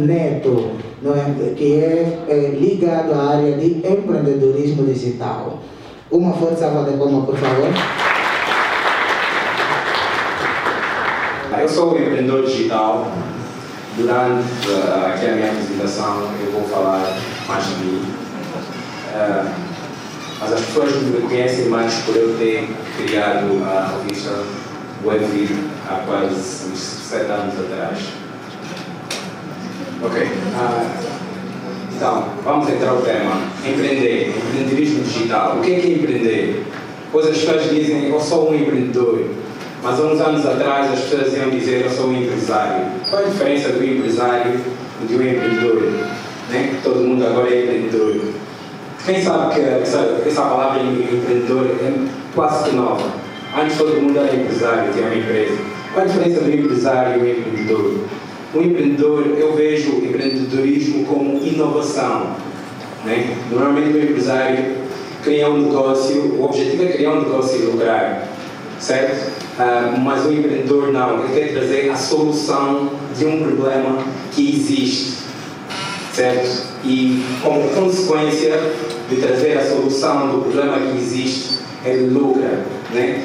Neto, é? que é, é, ligado à área de empreendedorismo digital. Uma força salva de palmas, por favor. Eu sou um empreendedor digital. Durante uh, aqui a minha apresentação eu vou falar mais de mim. Uh, mas as pessoas me conhecem mais por eu ter criado a revista Webvid há quase uns sete anos atrás. Ok. Uh, então, vamos entrar no tema. Empreender, empreendedorismo digital. O que é que é empreender? Pois as pessoas dizem, eu sou um empreendedor. Mas há uns anos atrás as pessoas iam dizer, eu sou um empresário. Qual a diferença do empresário e do empreendedor? Né? Todo mundo agora é empreendedor. Quem sabe que essa, essa palavra empreendedor é quase que nova. Antes todo mundo era empresário, tinha uma empresa. Qual a diferença do empresário e do empreendedor? O empreendedor, eu vejo o empreendedorismo como inovação. Né? Normalmente o empresário cria um negócio, o objetivo é criar um negócio e lucrar, certo? Uh, mas o empreendedor não, ele quer trazer a solução de um problema que existe, certo? E como consequência de trazer a solução do problema que existe, ele lucra, né?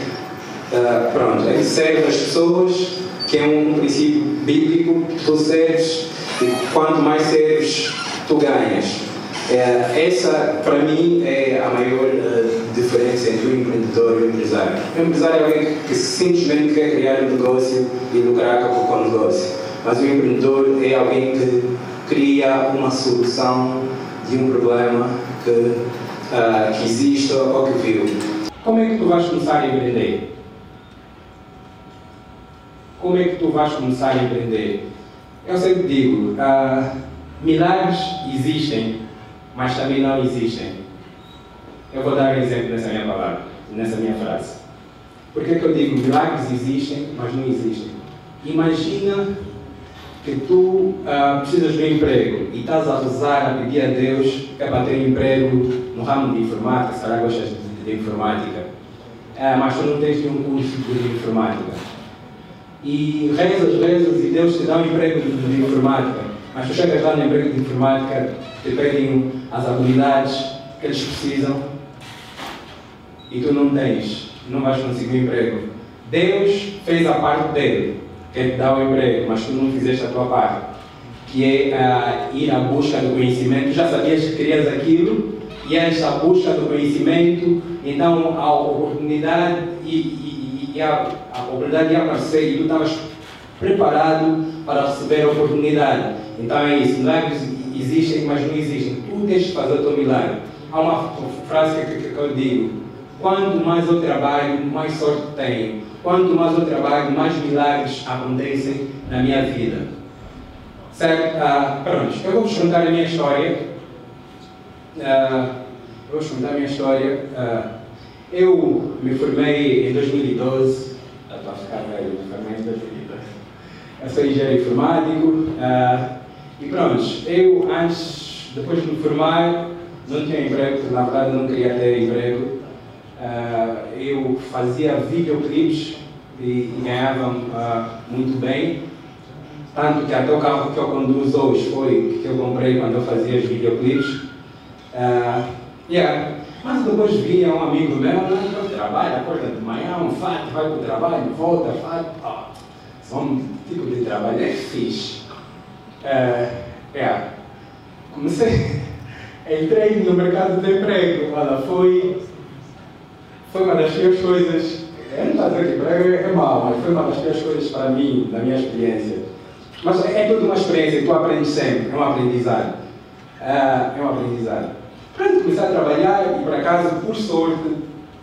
Uh, pronto, ele serve as pessoas que é um princípio bíblico, tu serves e quanto mais serves, tu ganhas. É, essa, para mim, é a maior uh, diferença entre o empreendedor e o empresário. O empresário é alguém que simplesmente quer criar um negócio e lucrar com o negócio. Mas o empreendedor é alguém que cria uma solução de um problema que, uh, que existe ou que viu. Como é que tu vais começar a empreender? Como é que tu vais começar a empreender? Eu sempre digo, uh, milagres existem, mas também não existem. Eu vou dar um exemplo nessa minha palavra, nessa minha frase. Por que, que eu digo milagres existem, mas não existem? Imagina que tu uh, precisas de um emprego e estás a rezar, a pedir a Deus que é para ter um emprego no ramo de informática, será que gostas de, de informática, uh, mas tu não tens nenhum curso de informática e rezas, rezas e Deus te dá um emprego de, de informática. Mas tu chegas lá no emprego de informática, te pedem as habilidades que eles precisam e tu não tens, não vais conseguir um emprego. Deus fez a parte dele, que é te dar o emprego, mas tu não fizeste a tua parte, que é uh, ir à busca do conhecimento. Tu já sabias que querias aquilo, e és à busca do conhecimento, então a oportunidade e, e e a, a oportunidade ia aparecer e tu estavas preparado para receber a oportunidade. Então é isso, milagres existem, mas não existem. Tu tens de fazer o teu milagre. Há uma frase que, que, que eu digo: quanto mais eu trabalho, mais sorte tenho. Quanto mais eu trabalho, mais milagres acontecem na minha vida. Certo? Ah, pronto, eu vou vos contar a minha história. Ah, eu vou vos contar a minha história. Ah, eu me formei em 2012, já estou a ficar velho, me formei em 2012. Eu sou engenheiro informático uh, e pronto, eu antes, depois de me formar, não tinha emprego, porque na verdade não queria ter emprego. Uh, eu fazia videoclipes e, e ganhava uh, muito bem. Tanto que até o carro que eu conduzo hoje foi que eu comprei quando eu fazia os videoclipes. Uh, yeah. Mas depois vinha um amigo meu, não, eu trabalho, acorda de manhã, um fato, vai para o trabalho, volta, fato. Oh, só um tipo de trabalho é fixe. É, é, comecei, entrei no mercado de emprego, olha, foi, foi uma das piores coisas, eu não estou a dizer que emprego é, é mau, mas foi uma das piores coisas para mim, na minha experiência. Mas é toda uma experiência tu aprendes sempre, é um aprendizado. É, é um aprendizado. Pronto, comecei a trabalhar e por acaso, por sorte,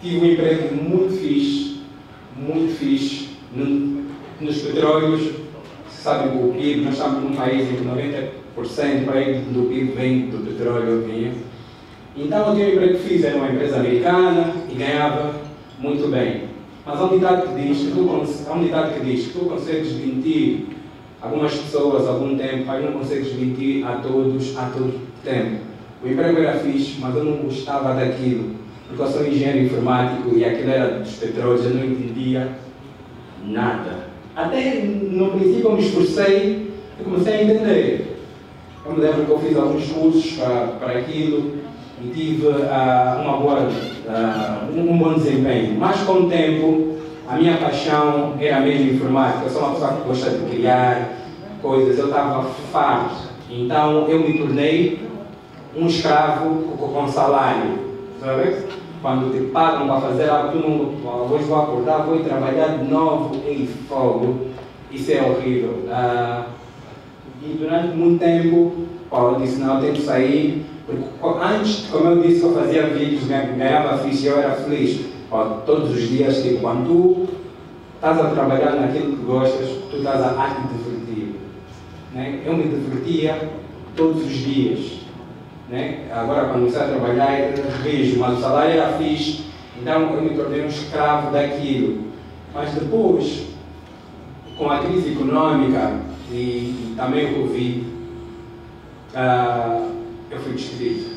tive um emprego muito fixe, muito fixe, no, nos petróleos. Sabem o PIB, nós estamos num país em que 90% do PIB vem do petróleo. Vinha. Então eu tinha um emprego fiz, era uma empresa americana e ganhava muito bem. Mas há um ditado que diz que tu, que diz que tu consegues mentir algumas pessoas algum tempo, mas não consegues mentir a todos a todo tempo. O emprego era fixe, mas eu não gostava daquilo, porque eu sou engenheiro informático e aquilo era dos petróleos, eu não entendia nada. Até no princípio eu me esforcei e comecei a entender. Eu me lembro que eu fiz alguns cursos para, para aquilo e tive uh, uma boa, uh, um bom desempenho. Mas com o tempo, a minha paixão era mesmo informática. Eu sou uma pessoa que gosta de criar coisas, eu estava farto. Então eu me tornei um escravo com salário. Sabe? Quando te pagam para fazer algo, não, hoje vou acordar, vou trabalhar de novo em fogo. Isso é horrível. Uh, e durante muito tempo, Paulo disse, não, tenho que sair. Porque antes, como eu disse, eu fazia vídeos, ganhava fixe, eu era feliz. Ó, todos os dias, tipo, quando tu estás a trabalhar naquilo que gostas, tu estás a te divertir. Né? Eu me divertia todos os dias. Né? Agora, quando comecei a trabalhar, eu vejo, mas o salário era fixe, então eu me tornei um escravo daquilo. Mas depois, com a crise econômica e, e também o Covid, uh, eu fui despedido.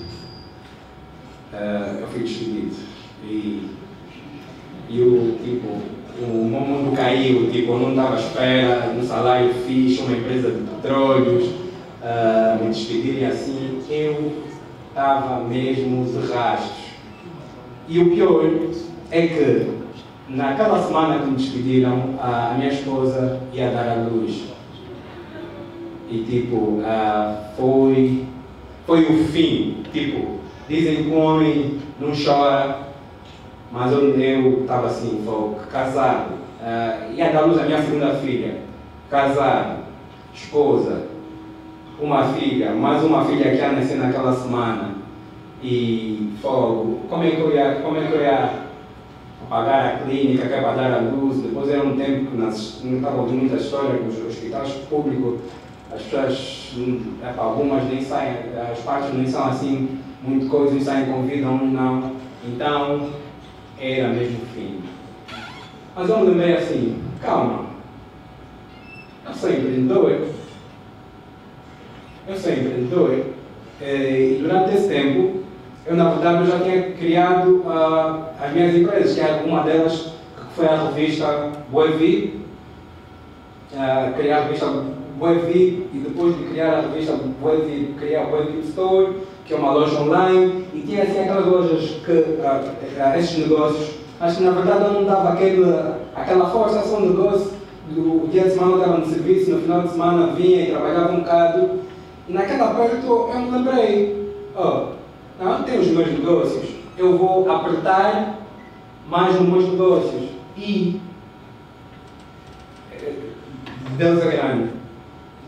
Uh, eu fui despedido. E, e o, tipo, o meu mundo caiu, tipo, eu não estava à espera, no salário fixe, uma empresa de petróleos, uh, me despedirem assim, eu estava mesmo de rastros. E o pior é que naquela semana que me despediram, a minha esposa ia dar à luz. E tipo, uh, foi, foi o fim. Tipo, dizem que o homem não chora, mas eu estava assim, vou casado. Uh, ia dar luz à minha segunda filha. Casado, esposa, uma filha, mais uma filha que ia nascer naquela semana. E fogo, como é que eu ia, como é que eu ia pagar a clínica, que é para dar a luz? Depois era um tempo que nas, não estava ouvindo muita história com os hospitais públicos, as pessoas, é, algumas nem saem, as partes nem são assim, muito coisas, saem com vida, um não. Então, era mesmo fim. Mas eu me lembrei assim, calma, eu sou empreendedor, eu sou empreendedor eh, e durante esse tempo eu na verdade eu já tinha criado uh, as minhas empresas, que é uma delas que foi a revista Boevi, uh, criar a revista Boevi e depois de criar a revista Boevi, criar a Boevi Store, que é uma loja online, e tinha assim aquelas lojas que uh, esses negócios, acho que na verdade eu não dava aquele, aquela força, só um negócio, do dia de semana eu estava no serviço, no final de semana vinha e trabalhava um bocado naquela aperto eu me lembrei, oh, não, tem os meus negócios, eu vou apertar mais os meus negócios. E eh, Deus é grande.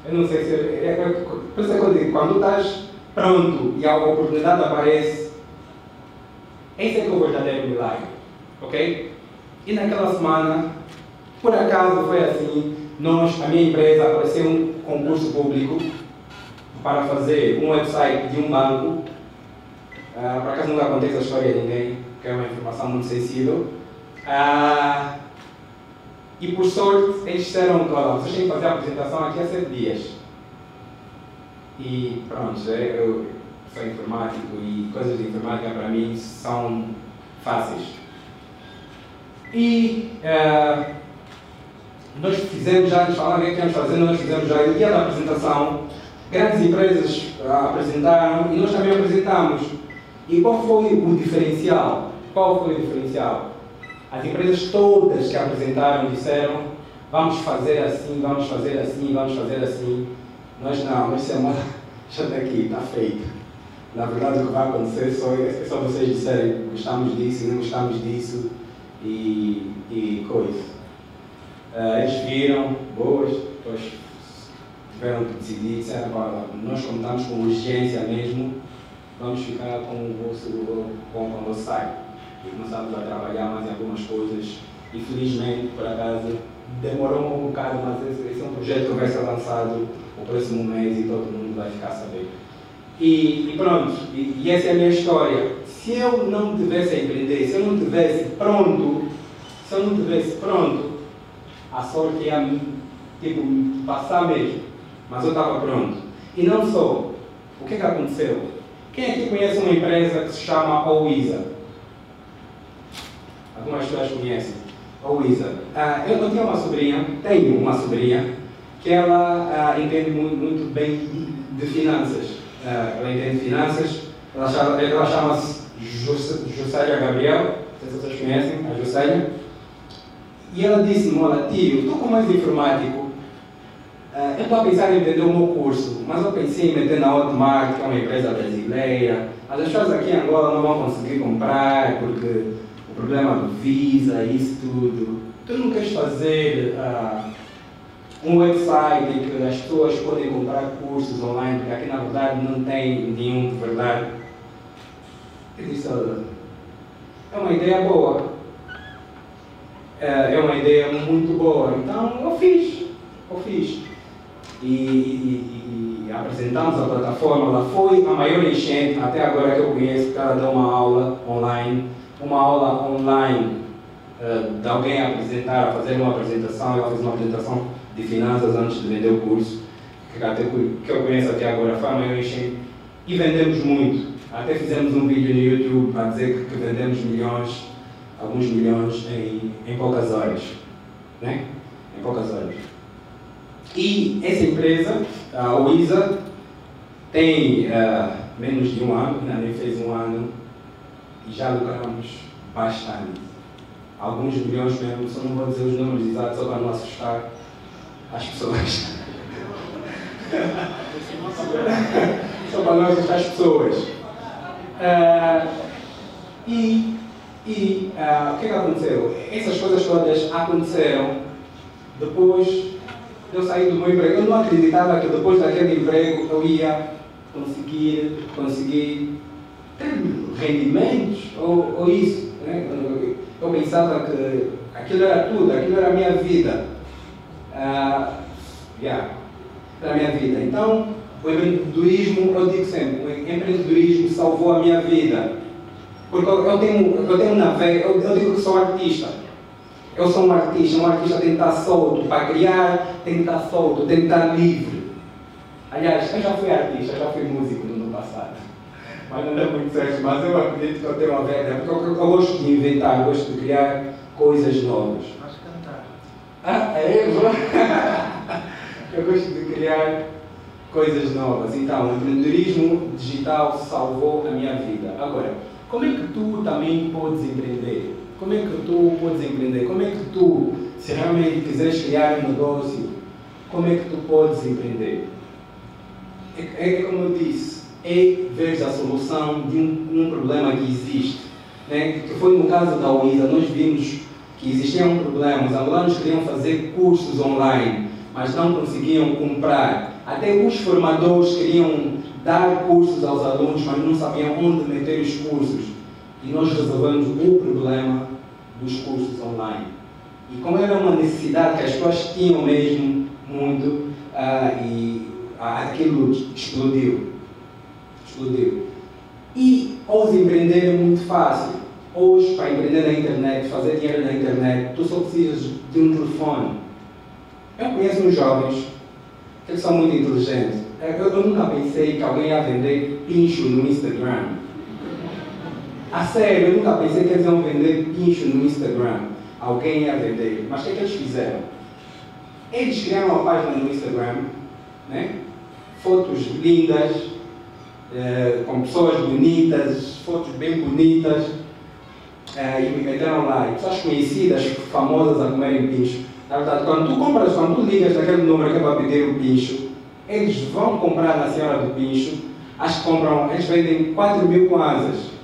Eu não sei se. É, é, por isso é que eu digo, quando estás pronto e a oportunidade aparece, esse é que é o verdadeiro milagre. Ok? E naquela semana, por acaso foi assim, nós, a minha empresa, apareceu um concurso público para fazer um website de um banco. Uh, por acaso nunca contei essa história a ninguém, que é uma informação muito sensível. Uh, e por sorte, eles disseram que vocês têm que fazer a apresentação aqui há sete dias. E pronto, eu sou informático e coisas de informática para mim são fáceis. E uh, nós fizemos já, antes de falar o que íamos fazer, nós fizemos já, no dia da apresentação, grandes empresas apresentaram e nós também apresentamos. E qual foi o diferencial? Qual foi o diferencial? As empresas todas que apresentaram disseram vamos fazer assim, vamos fazer assim, vamos fazer assim. Nós não, nós dissemos, já está aqui, está feito. Na verdade o que vai acontecer só, é só vocês disserem gostamos disso, não gostamos disso e, e coisa. Uh, eles viram, boas, depois tiveram que decidir, disseram, nós contamos com urgência mesmo, vamos ficar com o vosso, com, com o vosso site. E começamos a trabalhar mais em algumas coisas. E felizmente, por acaso, demorou um bocado, mas esse, esse é um projeto que vai ser lançado no próximo mês e todo mundo vai ficar sabendo. E, e pronto, e, e, essa é a minha história. Se eu não tivesse a empreender, se eu não tivesse pronto, se eu não tivesse pronto, a sorte ia tipo, passar mesmo. Mas eu estava pronto. E não só. O que, que aconteceu? Quem aqui conhece uma empresa que se chama Ouisa? Algumas pessoas conhecem. Ouisa. Ah, eu, tinha uma sobrinha, tenho uma sobrinha, que ela ah, entende muito, muito bem de, finanças. Uh, ela entende finanças, ela, chama, ela chama-se Juscelia Gabriel, não sei se vocês conhecem, a Juscelia. E ela disse-me, olha tio, estou com mais informático, eu estou a pensar em vender o meu curso, mas eu pensei em meter na Hotmart, que é uma empresa brasileira, as pessoas aqui em Angola não vão conseguir comprar, porque o problema do Visa, isso tudo. Tu não queres fazer... Uh, um website em que as pessoas podem comprar cursos online, porque aqui na verdade não tem nenhum de verdade. Disse, é uma ideia boa. É, é uma ideia muito boa. Então eu fiz. Eu fiz. E, e, e apresentamos a plataforma. Ela foi a maior enchente até agora que eu conheço, porque ela dá uma aula online. Uma aula online uh, de alguém apresentar, fazer uma apresentação. Ela fez uma apresentação de finanças antes de vender o curso, que, até, que eu conheço até agora, foi a maior enchente, e vendemos muito. Até fizemos um vídeo no YouTube a dizer que vendemos milhões, alguns milhões em, em poucas horas. Né? Em poucas horas. E essa empresa, a Wisa, tem uh, menos de um ano, ainda nem fez um ano, e já lucramos bastante. Alguns milhões mesmo, só não vou dizer os números exatos só para não assustar as pessoas. Só para nós as pessoas. Uh, e e uh, o que é que aconteceu? Essas coisas todas aconteceram depois de eu sair do meu emprego. Eu não acreditava que depois daquele emprego eu ia conseguir, conseguir ter rendimentos ou, ou isso. Né? Eu pensava que aquilo era tudo, aquilo era a minha vida uh, yeah, para a minha vida. Então, o empreendedorismo, eu digo sempre, o empreendedorismo salvou a minha vida. Porque eu tenho, eu tenho na veia, eu, eu digo que sou artista. Eu sou um artista, um artista tem que estar solto. Para criar, tem que estar solto, tem que estar livre. Aliás, eu já fui artista, já fui músico no ano passado. Mas não deu muito certo, mas eu acredito que eu tenho uma veia, porque eu, eu, eu gosto de inventar, eu gosto de criar coisas novas. Ah, é? Eu gosto de criar coisas novas. Então, o empreendedorismo digital salvou a minha vida. Agora, como é que tu também podes empreender? Como é que tu podes empreender? Como é que tu, se realmente quiseres criar um negócio, como é que tu podes empreender? É, é como eu disse, é ver a solução de um, um problema que existe. Né? Que foi no caso da UISA, nós vimos que existia um problema. Os alunos queriam fazer cursos online, mas não conseguiam comprar. Até os formadores queriam dar cursos aos alunos, mas não sabiam onde meter os cursos. E nós resolvemos o problema dos cursos online. E como era uma necessidade que as pessoas tinham mesmo muito, uh, e uh, aquilo explodiu. Explodiu. E aos empreender é muito fácil. Hoje, para empreender na internet, fazer dinheiro na internet, tu só precisas de um telefone. Eu conheço uns jovens que são muito inteligentes. Eu nunca pensei que alguém ia vender pincho no Instagram. A sério, eu nunca pensei que eles iam vender pincho no Instagram. Alguém ia vender. Mas o que, é que eles fizeram? Eles criaram uma página no Instagram, né? fotos lindas, eh, com pessoas bonitas, fotos bem bonitas é, e me meteram lá, e pessoas conhecidas, famosas a comerem pincho. Na verdade, quando tu compras, quando tu ligas naquele número que é para pedir o pincho, eles vão comprar na senhora do pincho, que compram, eles vendem 4 mil kwanzas.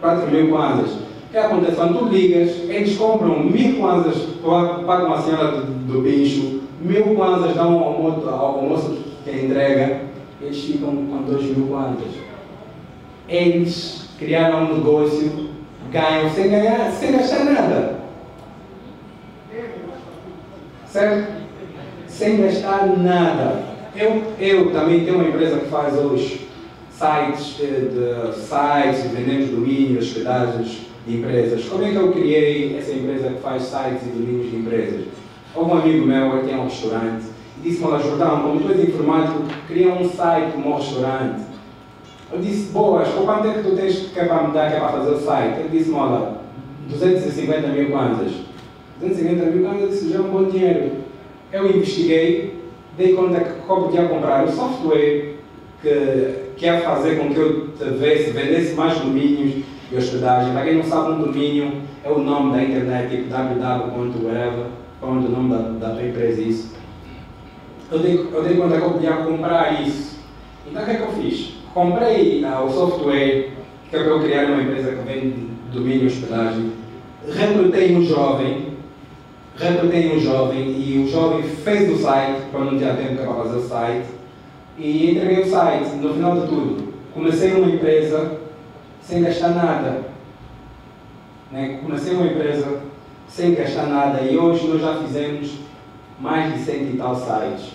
4 mil kwanzas. O que acontece? Quando tu ligas, eles compram mil kwanzas, pagam a senhora do, do pincho, mil kwanzas dão ao moço, ao moço que entrega, eles ficam com 2 mil kwanzas. Eles criaram um negócio, ganham sem ganhar, sem gastar nada. Certo? Sem gastar nada. Eu, eu também tenho uma empresa que faz hoje sites, de, sites, vendemos domínios, hospedagens de empresas. Como é que eu criei essa empresa que faz sites e domínios de empresas? Houve um amigo meu que tem um restaurante e disse-me, olha Jordão, como tu és informático, cria um site como um restaurante eu disse, boas, quanto é que tu tens que é para me dar, que é para fazer o site? Ele disse, olha, 250 mil kwanzas. 250 mil kwanzas, disse, já é um bom dinheiro. Eu investiguei, dei conta que eu podia comprar? O software que quer fazer com que eu tivesse, vendesse mais domínios e hospedagem. Para quem não sabe, um domínio é o nome da internet, tipo www.whatever, é o nome da, da tua empresa isso. Eu dei, eu dei conta que eu podia comprar isso. Então o que é que eu fiz? Comprei uh, o software que é para eu criar uma empresa que vende domínio e hospedagem. Recrutei um jovem, recrutei um jovem e o jovem fez o site, quando não tinha tempo para fazer o site, e entreguei o site. No final de tudo, comecei uma empresa sem gastar nada. Né? Comecei uma empresa sem gastar nada e hoje nós já fizemos mais de 100 e tal sites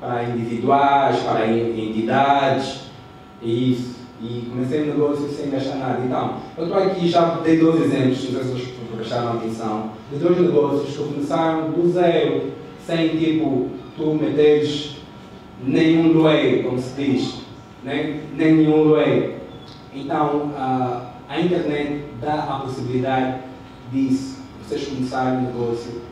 para individuais, para entidades e isso. E comecei um negócio sem gastar nada. Então, eu estou aqui já dei dois exemplos, se vocês prestaram atenção, de dois negócios que começaram do zero, sem tipo tu meteres nenhum doei, como se diz, né? nem nenhum doei. Então, a, internet dá a possibilidade disso, vocês começarem o negócio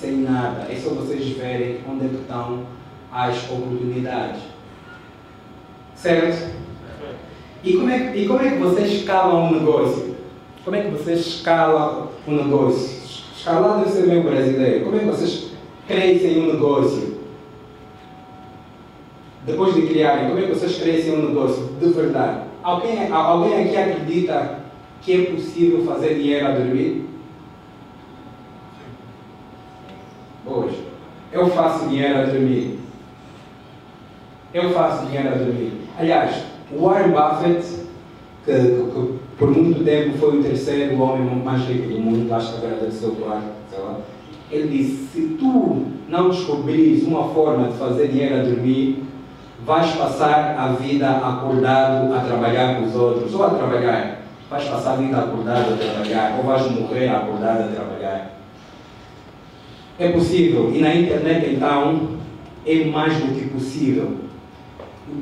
sem nada. É só vocês verem onde é estão as oportunidades. Certo? E como é e como é que vocês escalam um negócio? Como é que vocês escalam um negócio? Escalar deve ser meio brasileiro. Como é que vocês crescem um negócio? Depois de criarem, como é que vocês crescem um negócio de verdade? Alguém, alguém aqui acredita que é possível fazer dinheiro a dormir? Hoje. Eu faço dinheiro a dormir. Eu faço dinheiro a dormir. Aliás, Warren Buffett, que, que, por muito tempo foi o terceiro homem mais rico do mundo, acho que agora deve ser o quarto. Ele disse: se tu não descobrires uma forma de fazer dinheiro a dormir, vais passar a vida acordado a trabalhar com os outros, ou a trabalhar. Vais passar a vida acordado a trabalhar, ou vais morrer acordado a trabalhar. É possível, e na internet então é mais do que possível.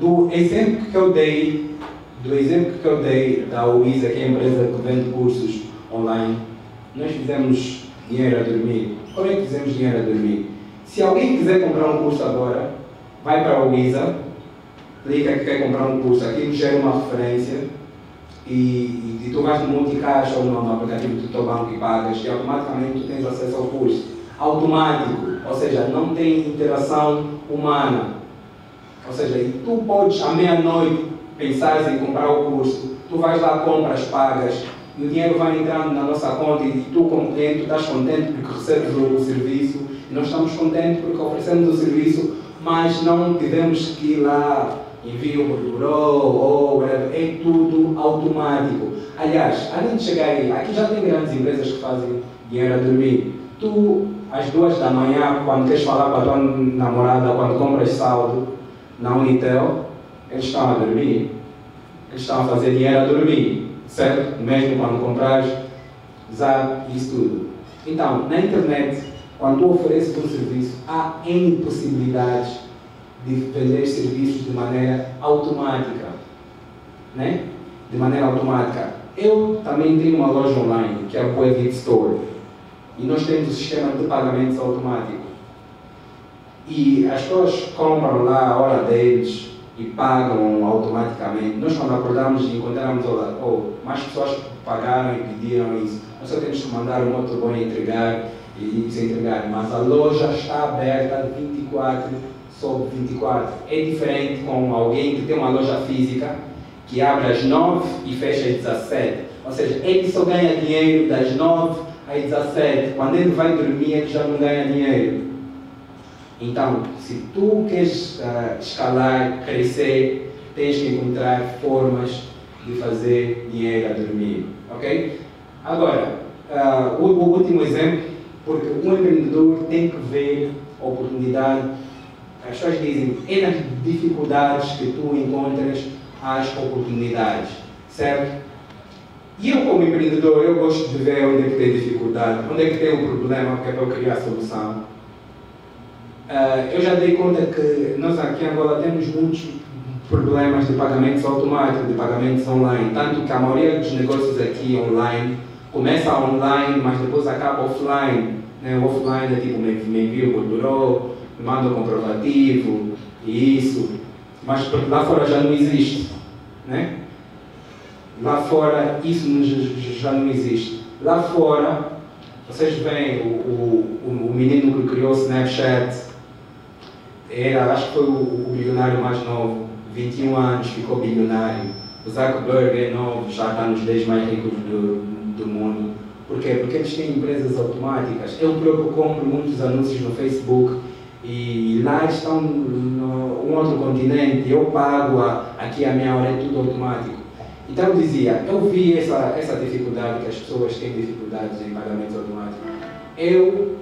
Do exemplo que eu dei, do exemplo que eu dei da Uisa, que é a empresa que vende cursos online, nós fizemos dinheiro a dormir. Como é que fizemos dinheiro a dormir? Se alguém quiser comprar um curso agora, vai para a Uisa, clica que quer comprar um curso, aqui gera uma referência e, e, e tu vais no multicaixa ou no, no aplicativo do teu banco e pagas e automaticamente tu tens acesso ao curso. Automático, ou seja, não tem interação humana. Ou seja, e tu podes à meia-noite pensar em comprar o curso, tu vais lá, compras, pagas, e o dinheiro vai entrando na nossa conta e tu como cliente estás contente porque recebes o serviço e nós estamos contentes porque oferecemos o serviço, mas não tivemos que ir lá envio por bureau ou whatever, é tudo automático. Aliás, além de chegar aí, aqui já tem grandes empresas que fazem dinheiro a dormir. Tu, às duas da manhã, quando queres falar com a tua namorada, quando compras saldo na Unitel, eles estão a dormir. Eles estão a fazer dinheiro a dormir, certo? Mesmo quando compras Zap, isso tudo. Então, na internet, quando tu ofereces um serviço, há N possibilidades de vender serviços de maneira automática. Né? De maneira automática. Eu também tenho uma loja online, que é a Boevit Store. E nós temos o sistema de pagamentos automático. E as pessoas compram lá a hora deles e pagam automaticamente. Nós, quando acordamos e encontramos, olha, oh, mais pessoas pagaram e pediram isso, nós só temos que mandar um bom entregar e se entregar. Mas a loja está aberta 24 sobre 24. É diferente com alguém que tem uma loja física que abre às 9 e fecha às 17. Ou seja, ele só ganha dinheiro das 9 às 17. Quando ele vai dormir, ele já não ganha dinheiro. Então, se tu queres uh, escalar, crescer, tens que encontrar formas de fazer dinheiro a dormir. Ok? Agora, uh, o, o último exemplo, porque um empreendedor tem que ver oportunidade as pessoas dizem, é nas dificuldades que tu encontras as oportunidades, certo? E eu, como empreendedor, eu gosto de ver onde é que tem dificuldade, onde é que tem um problema, que é para eu criar a solução. Uh, eu já dei conta que nós aqui em Angola temos muitos problemas de pagamentos automáticos, de pagamentos online, tanto que a maioria dos negócios aqui online começa online, mas depois acaba offline. Né? O offline é tipo, me, me envio por bureau, manda o comprovativo Isso. Mas lá fora já não existe. Né? Lá fora isso já não existe. Lá fora, vocês veem o, o, o menino que criou o Snapchat, era, acho que foi o, o bilionário mais novo, 21 anos, ficou bilionário. O Zuckerberg é novo, já está nos 10 mais ricos do, do mundo. Por quê? Porque eles têm empresas automáticas. Eu próprio compro muitos anúncios no Facebook e lá estão num outro continente, eu pago, aqui a minha hora é tudo automático. Então eu dizia, eu vi essa, essa dificuldade, que as pessoas têm dificuldades em pagamentos automáticos. Eu,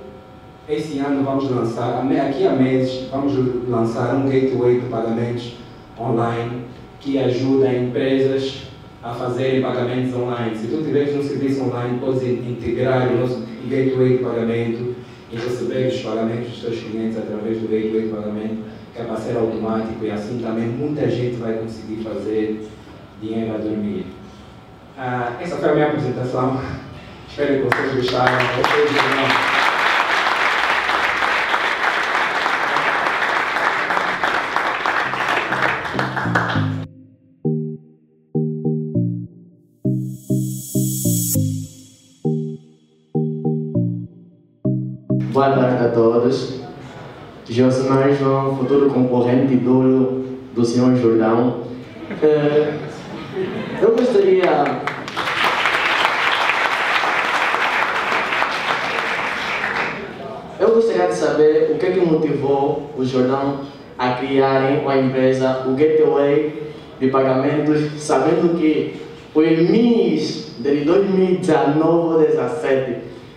esse ano, vamos lançar, aqui há meses, vamos lançar um gateway de pagamentos online que ajuda empresas a fazerem pagamentos online. Se tu tiveres um serviço online, podes integrar o nosso gateway de pagamento e receber os pagamentos dos teus clientes através do gateway de pagamento, que é ser automático e assim também muita gente vai conseguir fazer dinheiro a dormir. Ah, essa foi a minha apresentação. Espero que vocês gostaram. Josimar João, futuro concorrente duro do senhor Jordão. É, eu gostaria. Eu gostaria de saber o que, é que motivou o Jordão a criarem uma empresa, o Gateway de Pagamentos, sabendo que o mês de 2019 ou 2017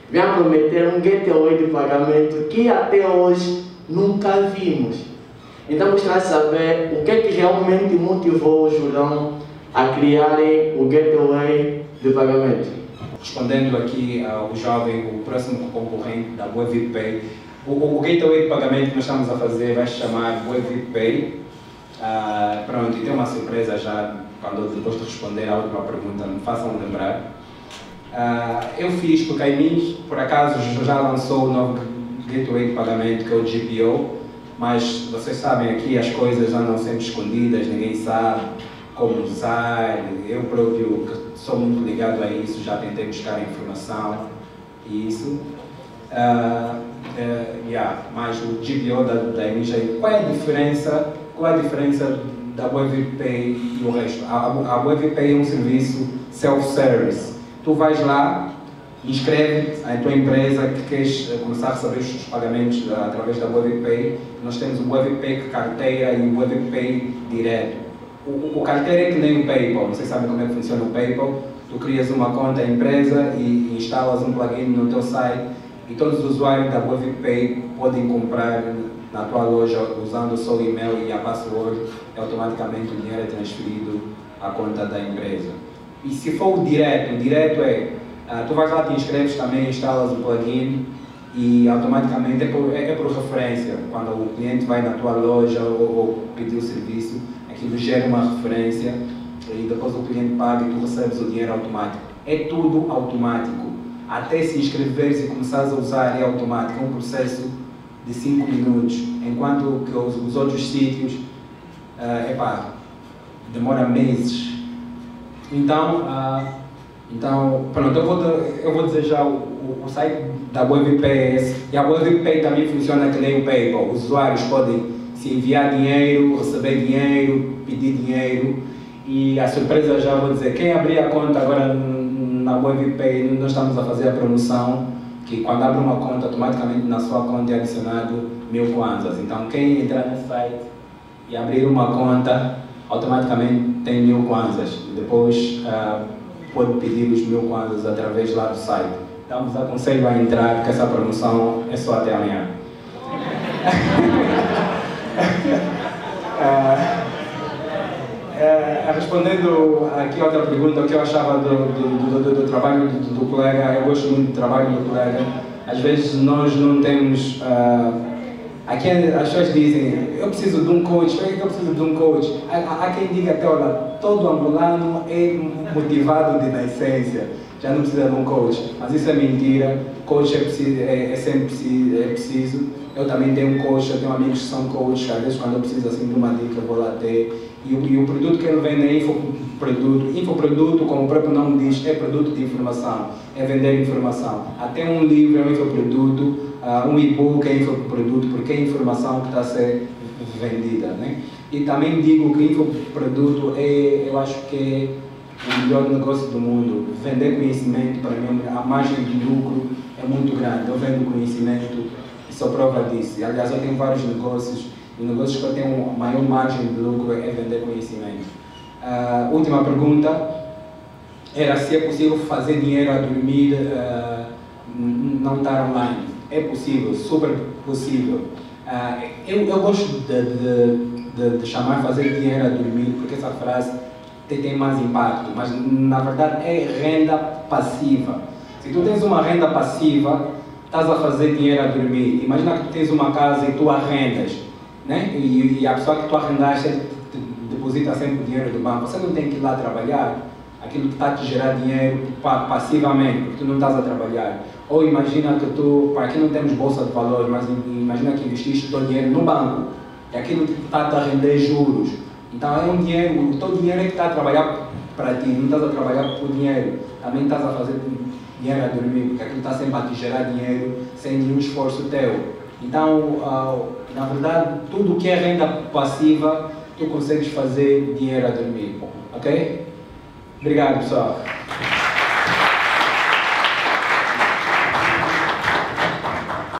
vinha prometer um gateway de pagamento que até hoje nunca vimos. Então gostaria de saber o que, é que realmente motivou o Jordão a criarem o gateway de pagamento. Respondendo aqui ao jovem, o próximo concorrente da WebVPay, o, o, gateway de pagamento que nós estamos a fazer vai se chamar WebVPay. Uh, pronto, e tem uma surpresa já, quando depois de responder a última pergunta, me façam lembrar. Uh, eu fiz porque a mim, por acaso, já lançou o novo gateway de pagamento, que é o GPO, mas vocês sabem aqui as coisas andam sempre escondidas, ninguém sabe como usar. Eu próprio, que sou muito ligado a isso, já tentei buscar informação e isso. Uh, uh, yeah, mas o GPO da, da MJ, qual é a diferença? Qual é a diferença da WebPay e o resto? A, a WebPay é um serviço self-service. Tu vais lá, inscreve a tua empresa que queres eh, começar a receber os pagamentos através da WebPay. Nós temos o WebPay carteira e o WebPay direto. O, o carteira é que nem o PayPal, vocês sabem como é que funciona o PayPal. Tu crias uma conta empresa e instalas um plugin no teu site e todos os usuários da WebPay podem comprar na tua loja usando o seu e-mail e a password e automaticamente o dinheiro é transferido à conta da empresa. E se for o direto, o direto é, uh, tu vais lá, te inscreves também, instalas o plugin e automaticamente é por, é, é por referência. Quando o cliente vai na tua loja ou, ou pedir o serviço, aquilo gera uma referência e depois o cliente paga e tu recebes o dinheiro automático. É tudo automático. Até se inscreveres e começares a usar é automático, é um processo de 5 minutos. Enquanto que os, os outros sítios, uh, epá, demora meses. Então, uh, então pronto, eu vou, eu vou dizer já o, o, o site da WebPay e a WebPay também funciona que nem o PayPal. Os usuários podem se enviar dinheiro, receber dinheiro, pedir dinheiro. E a surpresa já vou dizer, quem abrir a conta agora na WebPay, nós estamos a fazer a promoção que quando abre uma conta, automaticamente na sua conta é adicionado mil kwanzas. Então quem entrar no site e abrir uma conta, automaticamente tem mil kwanzas. Depois uh, pode pedir os mil kwanzas através lá do site. Então vos aconselho a entrar, porque essa promoção é só até amanhã. uh, respondendo aqui outra pergunta, o que eu achava do, do, do, do trabalho do, colega, eu gosto muito do trabalho do colega. Às vezes nós não temos. Uh, aqui as pessoas dizem, eu preciso de um coach, por que eu preciso de um coach? Há, há quem diga até, olha, todo angolano é motivado de nascença, já não precisa de um coach. Mas isso é mentira, coach é, preciso, é, é sempre preciso, é preciso Eu também tenho coach, eu tenho amigos que são coaches, às vezes quando eu preciso assim de uma dica eu vou lá ter. E e o produto que ele vende é infoproduto. Infoproduto, como o próprio nome diz, é produto de informação, é vender informação. Até um livro é um infoproduto, uh, um e-book é infoproduto, porque é informação que está a ser vendida. Né? E também digo que infoproduto é, eu acho que é o melhor negócio do mundo. Vender conhecimento, para mim, a margem de lucro é muito grande. Eu vendo conhecimento sou prova disso. Aliás, eu tenho vários negócios e negócios que eu tenho maior margem de lucro é vender conhecimento. Uh, última pergunta era se é possível fazer dinheiro a dormir, uh, não estar online. É possível, super possível. Uh, eu, eu gosto de, de, de, de, chamar fazer dinheiro a dormir, porque essa frase tem, tem mais impacto, mas na verdade é renda passiva. Se tu tens uma renda passiva, estás a fazer dinheiro a dormir. Imagina que tens uma casa e tu arrendas né? E, e a pessoa que tu arrendaste deposita sempre o dinheiro do banco. Você não tem que ir lá trabalhar aquilo que está a te gerar dinheiro passivamente, porque tu não estás a trabalhar. Ou imagina que tu, aqui não temos bolsa de valores, mas imagina que investiste o teu dinheiro no banco, e aquilo que está a render juros. Então é um dinheiro, o teu dinheiro é que está a trabalhar para ti, não estás a trabalhar por dinheiro, também estás a fazer dinheiro a dormir, porque aquilo está sempre a te gerar dinheiro sem nenhum esforço teu. Então, uh, na verdade, tudo que é renda passiva, tu consegues fazer dinheiro a dormir. Ok? Obrigado, pessoal.